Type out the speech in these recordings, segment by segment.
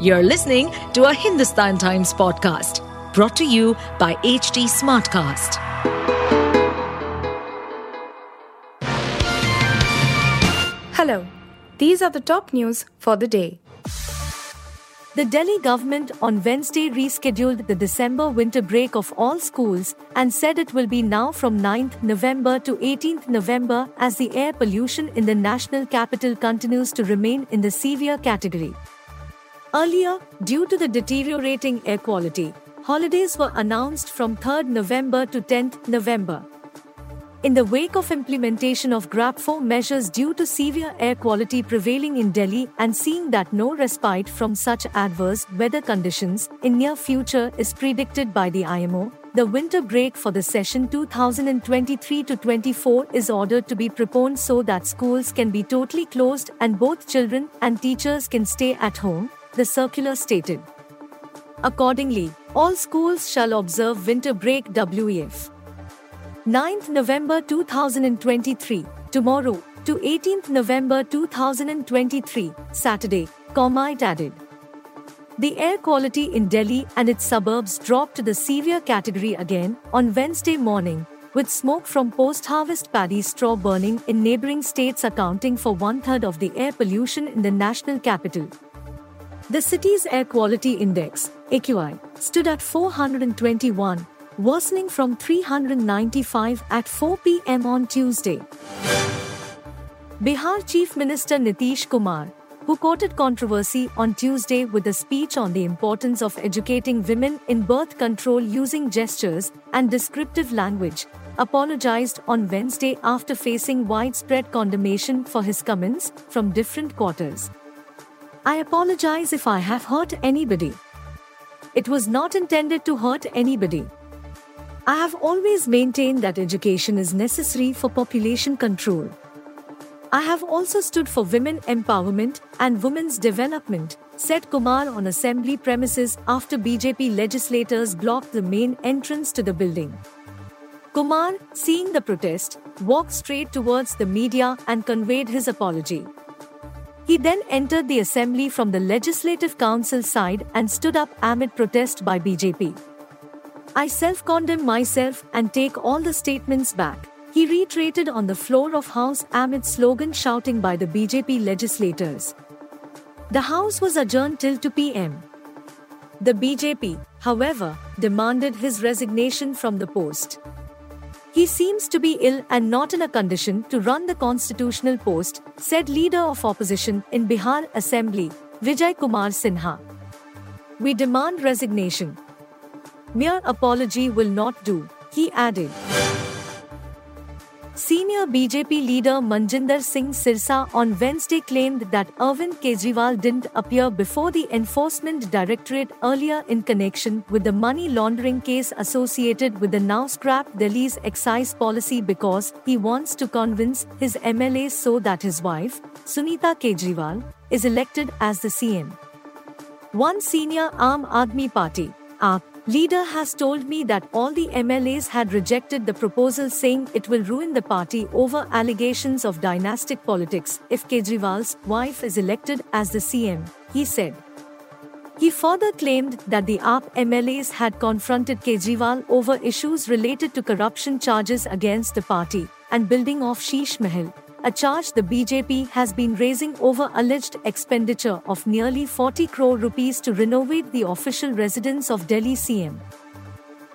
You're listening to a Hindustan Times podcast brought to you by HT Smartcast. Hello, these are the top news for the day. The Delhi government on Wednesday rescheduled the December winter break of all schools and said it will be now from 9th November to 18th November as the air pollution in the national capital continues to remain in the severe category. Earlier, due to the deteriorating air quality, holidays were announced from 3rd November to 10th November. In the wake of implementation of GRAP 4 measures due to severe air quality prevailing in Delhi and seeing that no respite from such adverse weather conditions in near future is predicted by the IMD, the winter break for the session 2023 to 24 is ordered to be preponed so that schools can be totally closed and both children and teachers can stay at home, the circular stated. Accordingly, all schools shall observe winter break WEF. 9th November 2023, tomorrow, to 18th November 2023, Saturday, comma it added. The air quality in Delhi and its suburbs dropped to the severe category again on Wednesday morning, with smoke from post harvest paddy straw burning in neighboring states accounting for one third of the air pollution in the national capital. The city's air quality index, AQI, stood at 421, worsening from 395 at 4 pm on Tuesday. Bihar Chief Minister Nitish Kumar, who courted controversy on Tuesday with a speech on the importance of educating women in birth control using gestures and descriptive language, apologized on Wednesday after facing widespread condemnation for his comments from different quarters. I apologize if I have hurt anybody. It was not intended to hurt anybody. I have always maintained that education is necessary for population control. I have also stood for women empowerment and women's development, said Kumar on assembly premises after BJP legislators blocked the main entrance to the building. Kumar, seeing the protest, walked straight towards the media and conveyed his apology. He then entered the assembly from the Legislative Council side and stood up amid protest by BJP. I self condemn myself and take all the statements back. He reiterated on the floor of House amid slogan shouting by the BJP legislators. The House was adjourned till 2 pm. The BJP, however, demanded his resignation from the post. He seems to be ill and not in a condition to run the constitutional post, said leader of opposition in Bihar Assembly, Vijay Kumar Sinha. We demand resignation. Mere apology will not do, he added. Senior BJP leader Manjinder Singh Sirsa on Wednesday claimed that Arvind Kejriwal didn't appear before the Enforcement Directorate earlier in connection with the money laundering case associated with the now scrapped Delhi's excise policy because he wants to convince his MLAs so that his wife, Sunita Kejriwal, is elected as the CM. One senior Aam Aadmi Party, AAP, leader has told me that all the MLAs had rejected the proposal saying it will ruin the party over allegations of dynastic politics if Kejriwal's wife is elected as the CM, he said. He further claimed that the AAP MLAs had confronted Kejriwal over issues related to corruption charges against the party and building of Sheesh Mahal, a charge the BJP has been raising over alleged expenditure of nearly 40 crore rupees to renovate the official residence of Delhi CM.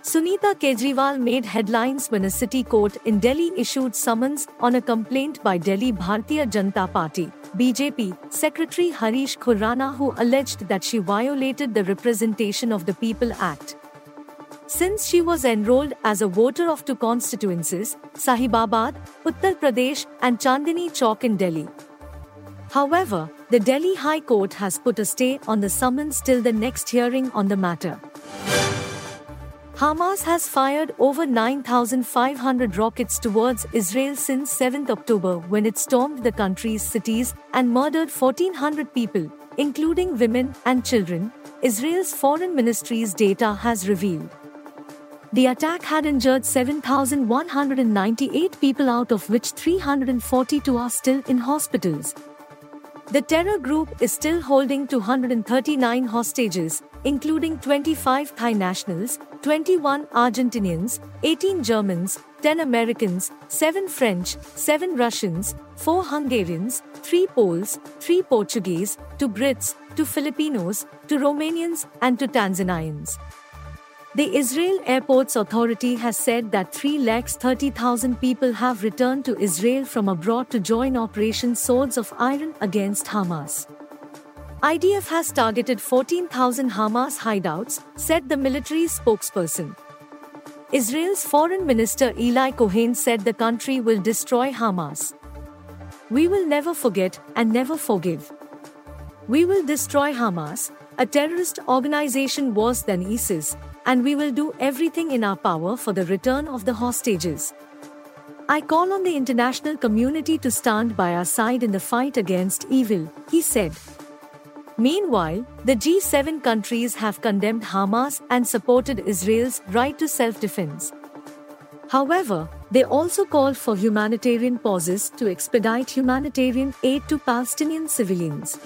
Sunita Kejriwal made headlines when a city court in Delhi issued summons on a complaint by Delhi Bharatiya Janata Party BJP Secretary Harish Khurana who alleged that she violated the Representation of the People Act. Since she was enrolled as a voter of two constituencies, Sahibabad, Uttar Pradesh, and Chandni Chowk in Delhi. However, the Delhi High Court has put a stay on the summons till the next hearing on the matter. Hamas has fired over 9,500 rockets towards Israel since 7 October when it stormed the country's cities and murdered 1,400 people, including women and children, Israel's foreign ministry's data has revealed. The attack had injured 7,198 people, out of which 342 are still in hospitals. The terror group is still holding 239 hostages, including 25 Thai nationals, 21 Argentinians, 18 Germans, 10 Americans, 7 French, 7 Russians, 4 Hungarians, 3 Poles, 3 Portuguese, 2 Brits, 2 Filipinos, 2 Romanians, and 2 Tanzanians. The Israel Airports Authority has said that 3,30,000 people have returned to Israel from abroad to join Operation Swords of Iron against Hamas. IDF has targeted 14,000 Hamas hideouts, said the military spokesperson. Israel's foreign minister Eli Cohen said the country will destroy Hamas. We will never forget and never forgive. We will destroy Hamas, a terrorist organization worse than ISIS, and we will do everything in our power for the return of the hostages. I call on the international community to stand by our side in the fight against evil, he said. Meanwhile, the G7 countries have condemned Hamas and supported Israel's right to self defense. However, they also called for humanitarian pauses to expedite humanitarian aid to Palestinian civilians.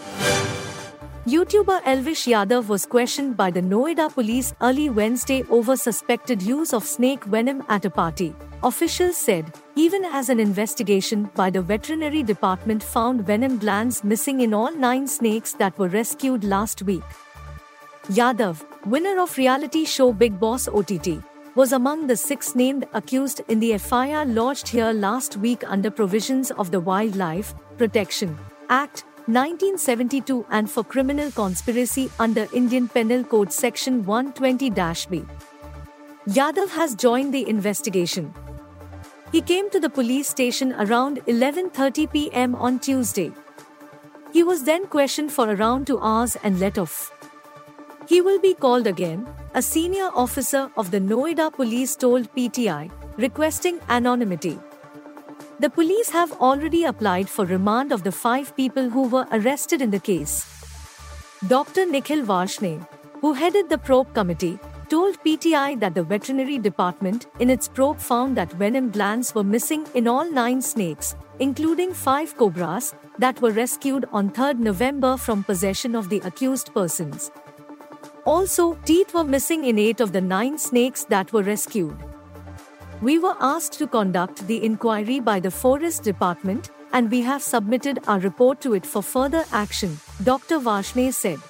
YouTuber Elvish Yadav was questioned by the Noida police early Wednesday over suspected use of snake venom at a party. Officials said, even as an investigation by the veterinary department found venom glands missing in all nine snakes that were rescued last week. Yadav, winner of reality show Bigg Boss OTT, was among the six named accused in the FIR lodged here last week under provisions of the Wildlife Protection Act 1972 and for criminal conspiracy under Indian Penal Code Section 120-B. Yadav has joined the investigation. He came to the police station around 11:30 p.m. on Tuesday. He was then questioned for around 2 hours and let off. He will be called again, a senior officer of the Noida police told PTI, requesting anonymity. The police have already applied for remand of the five people who were arrested in the case. Dr. Nikhil Varshney, who headed the probe committee, told PTI that the veterinary department in its probe found that venom glands were missing in all nine snakes, including five cobras, that were rescued on 3 November from possession of the accused persons. Also, teeth were missing in eight of the nine snakes that were rescued. We were asked to conduct the inquiry by the Forest Department, and we have submitted our report to it for further action, Dr. Varshney said.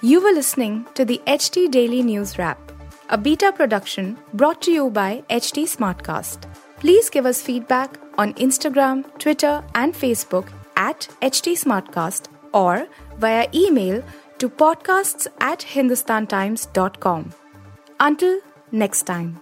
You were listening to the HT Daily News Wrap, a beta production brought to you by HT Smartcast. Please give us feedback on Instagram, Twitter, and Facebook at HT Smartcast or via email to podcasts at hindustantimes.com. Until next time.